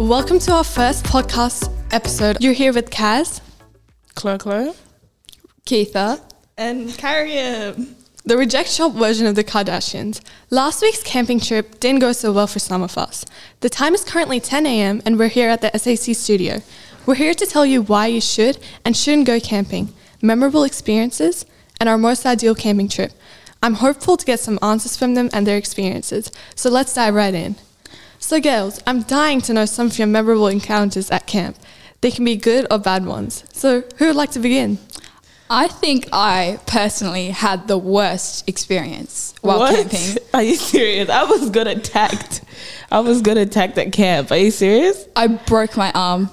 Welcome to our first podcast episode. You're here with Kaz, Chloe, Chloe. Keitha, And Carrium. the reject shop version of the Kardashians. Last week's camping trip didn't go so well for some of us. The time is currently 10 a.m. and we're here at the SAC studio. We're here to tell you why you should and shouldn't go camping, memorable experiences, and our most ideal camping trip. I'm hopeful to get some answers from them and their experiences. So let's dive right in. So, girls, I'm dying to know some of your memorable encounters at camp. They can be good or bad ones. So, who would like to begin? I think I personally had the worst experience while what? camping. Are you serious? I was good attacked. I was good attacked at camp. Are you serious? I broke my arm.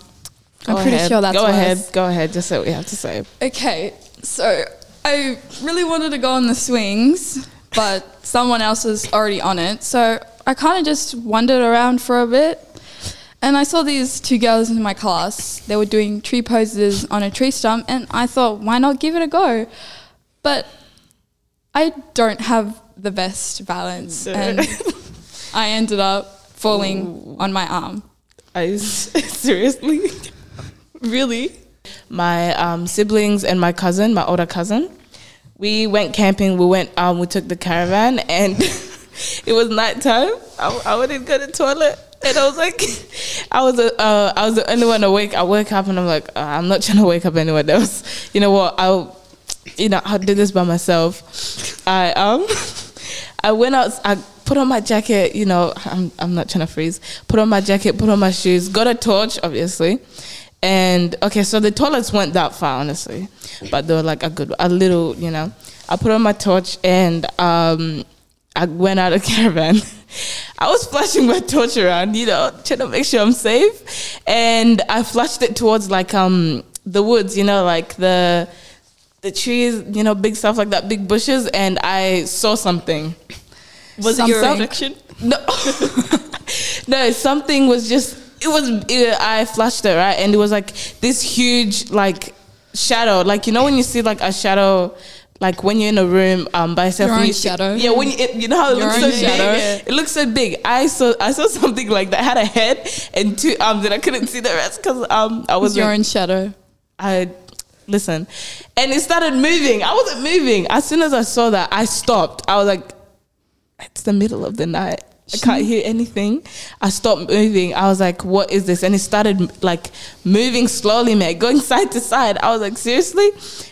I'm Go pretty ahead. sure that's Go worse. ahead. Go ahead. Just say what you have to say. Okay, so I really wanted to go on the swings, but someone else was already on it. So I kind of just wandered around for a bit. And I saw these two girls in my class. They were doing tree poses on a tree stump, and I thought, why not give it a go? But I don't have the best balance, and I ended up falling on my arm. You s- seriously? Really? My um, siblings and my cousin, my older cousin, we went camping. We went. Um, we took the caravan, and it was nighttime. I, I to go to the toilet. And I was like, I was uh, I was the only one awake. I woke up and I'm like, uh, I'm not trying to wake up anyone else. You know what? I'll, you know, I'll do this by myself. I um, I went out. I put on my jacket. You know, I'm I'm not trying to freeze. Put on my jacket. Put on my shoes. Got a torch, obviously. And okay, so the toilets weren't that far, honestly, but they were like a good, a little, you know. I put on my torch and um, I went out of caravan. I was flashing my torch around, you know, trying to make sure I'm safe. And I flashed it towards like um the woods, you know, like the the trees, you know, big stuff like that, big bushes, and I saw something. Was it your reflection? No, no, something was just. It was. It, I flashed it right, and it was like this huge like shadow. Like you know when you see like a shadow. Like when you're in a room um, by yourself, Your you see- shadow. yeah. When you, it, you know how it Your looks so shadow. big, it looks so big. I saw I saw something like that. Had a head and two arms, and I couldn't see the rest because um I was Was your own shadow? I listen, and it started moving. I wasn't moving. As soon as I saw that, I stopped. I was like, "It's the middle of the night. I can't hear anything." I stopped moving. I was like, "What is this?" And it started like moving slowly, man, going side to side. I was like, "Seriously?"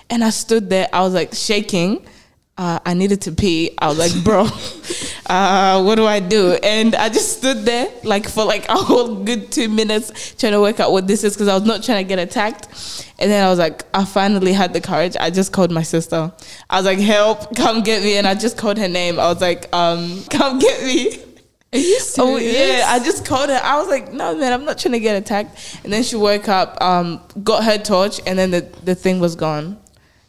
And I stood there. I was like shaking. Uh, I needed to pee. I was like, bro, uh, what do I do? And I just stood there like for like a whole good two minutes trying to work out what this is because I was not trying to get attacked. And then I was like, I finally had the courage. I just called my sister. I was like, help, come get me. And I just called her name. I was like, um, come get me. Are you Oh yeah, I just called her. I was like, "No, man, I'm not trying to get attacked." And then she woke up, um, got her torch, and then the, the thing was gone.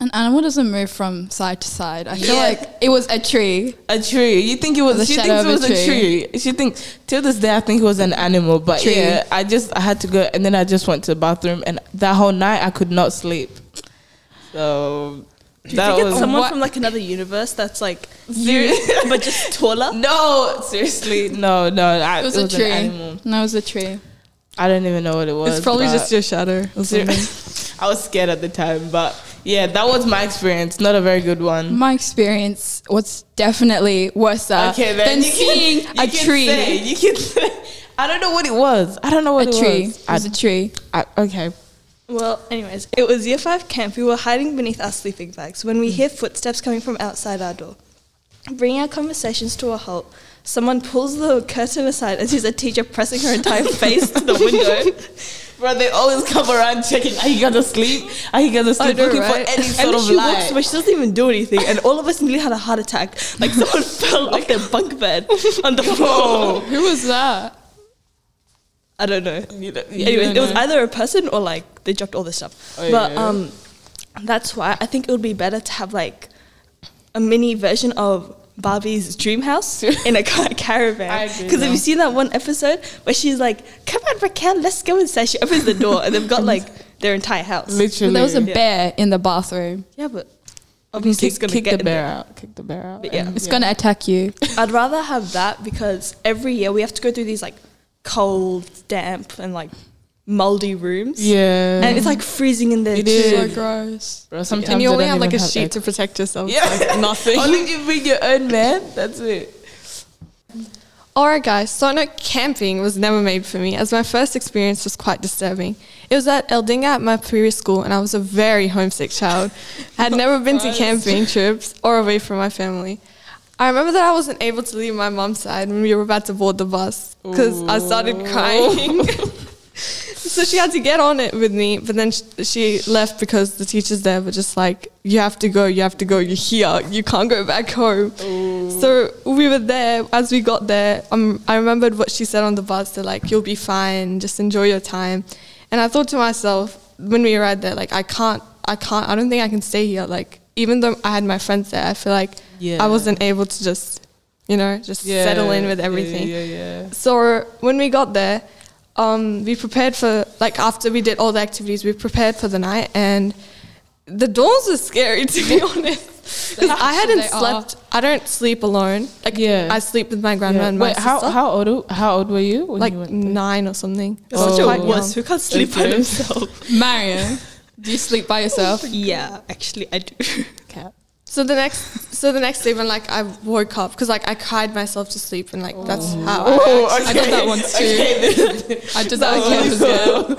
An animal doesn't move from side to side. I feel Yeah. like it was a tree. A tree. You think it was? She thinks it was a a tree. She thinks till this day I think it was an animal. But Tree. yeah, I just I had to go, and then I just went to the bathroom, and that whole night I could not sleep. So Do you that think was it's someone What- from like another universe that's like you, but just taller? no seriously no no. I, It was, a an tree. animal. No, it was a tree. I don't even know what it was. It's probably just your shadow Ser- I was scared at the time, but yeah, that was my experience. Not a very good one. My experience was definitely worse uh, Okay, then than you can- seeing you a can tree. say- you can. Say, I don't know what it was. I don't know what A it tree. was. It was a tree. I, I, okay. Well, anyways, it was year five camp. We were hiding beneath our sleeping bags when we mm. hear footsteps coming from outside our door. Bringing our conversations to a halt, someone pulls the curtain aside and sees a teacher pressing her entire face to the window. Bro, they always come around checking. Are you gonna sleep? Are you gonna sleep? know, looking right? for any and sort then of she light. walks, but she doesn't even do anything. And all of us nearly had a heart attack. Like someone fell off their bunk bed on the floor. Who was that? I don't know. You don't- you Anyways, don't it was know. either a person or like they dropped all this stuff. Oh, but yeah. um, that's why I think it would be better to have like a mini version of Barbie's dream house in a ca- I caravan. Because have though. you seen that one episode where she's like, "Come on, Raquel, let's go inside." She opens the door and they've got like their entire house. Literally. There was a Yeah. bear in the bathroom. Yeah, but obviously kick, it's gonna kick get the bear out. Kick the bear out. But yeah. and It's gonna attack you. I'd rather have that because every year we have to go through these like cold, damp, and like moldy rooms. Yeah. And it's like freezing in there It too. is. So gross. Bro, sometimes and you only have like a even sheet air- to protect yourself. Yeah. Like nothing. Only you bring your own man. That's it. Alright, guys, so no, camping was never made for me as my first experience was quite disturbing. It was at Eldinga at my previous school, and I was a very homesick child. I had never been to camping trips or away from my family. I remember that I wasn't able to leave my mom's side when we were about to board the bus because I started crying. so she had to get on it with me, but then sh- she left because the teachers there were just like, "You have to go, you have to go. You're here. You can't go back home." So we were there. As we got there, um, I remembered what she said on the bus. They're like, "You'll be fine. Just enjoy your time." And I thought to myself when we arrived there, like, I can't, I can't, I don't think I can stay here. Like, even though I had my friends there, I feel like Yeah. I wasn't able to just, you know, just settle in with everything. Yeah, yeah, yeah. So when we got there, um, we prepared for like after we did all the activities, we prepared for the night, and the doors were scary to be honest. Because I hadn't They are. slept. I don't sleep alone. Like Yeah. I sleep with my grandma Yeah. and my Wait, sister. how how old how old were you? When like you went nine or something. It's I was such a young. wuss who can't sleep by Okay. themselves. Marion, do you sleep by yourself? yeah, actually, I do. Cat. So the next, so the next day when like I woke up because like I cried myself to sleep and like that's oh. how. Oh, I Oh, I did that once too. I did that once as well.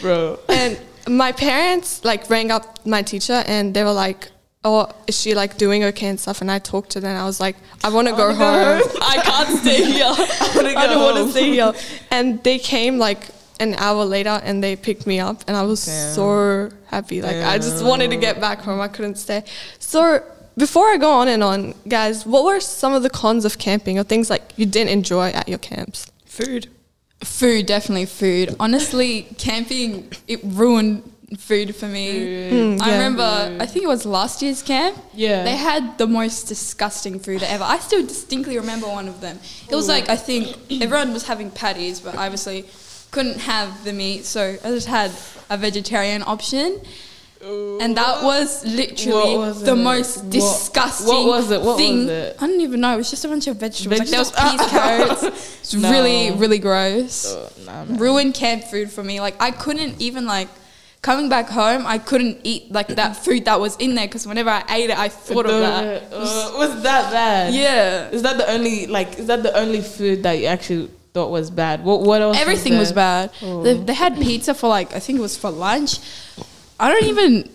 bro. And my parents like rang up my teacher and they were like, "Oh, is she like doing okay and stuff?" And I talked to them. I was like, "I want to go, oh, home. home. I can't stay here. I, wanna don't want to stay here." And they came like an hour later and they picked me up and I was Damn. so happy. Like I just wanted to get back home. I couldn't stay. So before I go on and on, guys, what were some of the cons of camping or things like you didn't enjoy at your camps? Food. Food, definitely food. Honestly, camping it ruined food for me. Mm, I yeah. remember, I think it was last year's camp. Yeah. They had the most disgusting food ever. I still distinctly remember one of them. It was like I think everyone was having patties, but obviously couldn't have the meat, so I just had a vegetarian option. And that was literally was the it? most What- disgusting what was it? What was thing. it? I don't even know. It was just a bunch of vegetables. Like there was peas, carrots. It's No. really, really gross. Oh, nah. Ruined camp food for me. Like I couldn't even like coming back home. I couldn't eat like that food that was in there because whenever I ate it, I thought of that. Uh, was that bad? Yeah. Is that the only like? Is that the only food that you actually thought was bad? What what else? Everything was there? bad. Oh. They, they had pizza for like I think it was for lunch. I don't even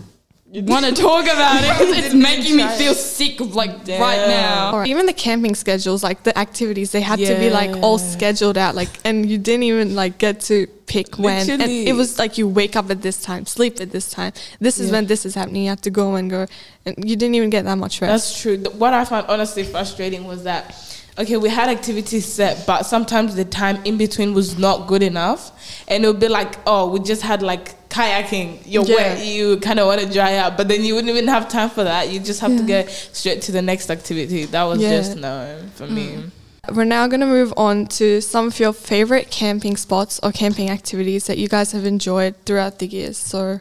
want to talk about it 'cause it's making me feel sick like right now. Or even the camping schedules, like the activities, they had to be like all scheduled out, like, and you didn't even like get to pick when. And it was like you wake up at this time, sleep at this time. This is Yeah. when this is happening. You have to go and go, and you didn't even get that much rest. That's true. What I found honestly frustrating was that, okay, we had activities set, but sometimes the time in between was not good enough. And it would be like, oh, we just had like kayaking. You're Yeah. wet, you kind of want to dry out, but then you wouldn't even have time for that. You just have to get straight to the next activity. That was Yeah. just no for me. Mm. We're now going to move on to some of your favorite camping spots or camping activities that you guys have enjoyed throughout the years. So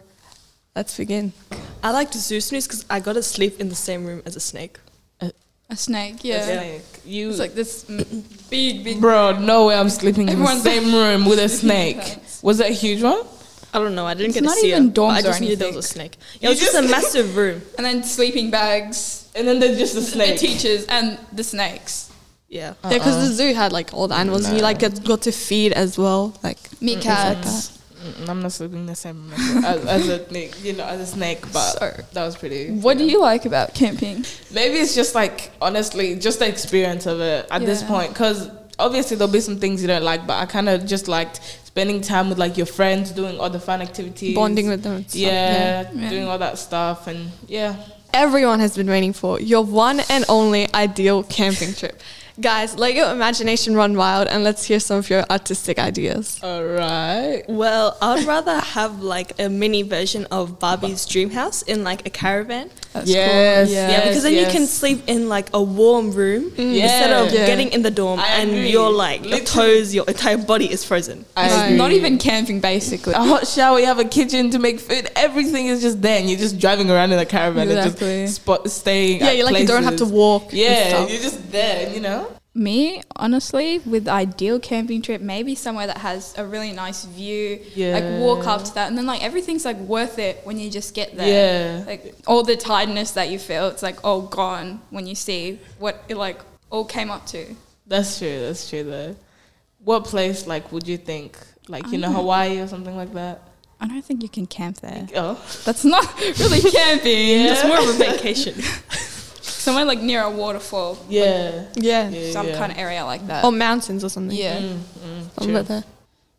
let's begin. I like to zoo snooze because I got to sleep in the same room as a snake. A snake, yeah. Like, you, It's like this big, big. bro, no way I'm sleeping in the same room with a snake. Was it a huge one? I don't know. I didn't It's get to see even it. but I dorms or just knew there was a snake. You Yeah, it was just, just- a massive room. And then sleeping bags, And then there's just a the snake. teachers, and the snakes. Yeah. Yeah, because the uh-uh. zoo had like all the animals, and you like get, got to feed as well. Like Meerkats. I'm not sleeping in the same as, as a snake, you know, as a snake, but So- that was pretty. What do you like about camping? Maybe it's just like honestly, just the experience of it at this point, because obviously there'll be some things you don't like, but I kind of just liked spending time with like your friends, doing all the fun activities, bonding with them. Yeah, Yeah. doing all that stuff, and yeah, everyone has been waiting for your one and only ideal camping trip. Guys, let your imagination run wild and let's hear some of your artistic ideas. All right. Well, I'd rather have like a mini version of Barbie's dream house in like a caravan. That's yes, cool. Yeah, because then you can sleep in like a warm room mm. instead of Yeah. getting in the dorm I and agree. you're like your toes, your entire body is frozen. I It's agree. not even camping, basically. a hot shower. You have a kitchen to make food. Everything is just there, and you're just driving around in a caravan Exactly. and just spot staying. Yeah, at you like you don't have to places. walk. and Yeah, stuff. you're just there. You know. Me, honestly, with ideal camping trip, maybe somewhere that has a really nice view. Like walk up to that, and then like everything's like worth it when you just get there. Yeah. Like all the tiredness that you feel, it's like all gone when you see what it like all came up to. That's true. That's true. Though, what place like would you think like you know Hawaii or something like that? I don't think you can camp there. Oh, That's not really camping. It's more of a vacation. Somewhere like near a waterfall, yeah. Yeah. Yeah, some yeah. kind of area like that. Or mountains or something. yeah. Mm, Something like that.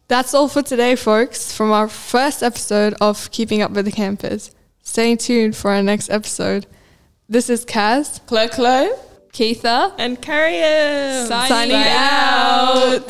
That's all for today, folks, from our first episode of Keeping Up with the Campers. Stay tuned for our next episode. This is Kaz. Chloe, Chloe. Keitha. and carry it. Signing Signing out. out.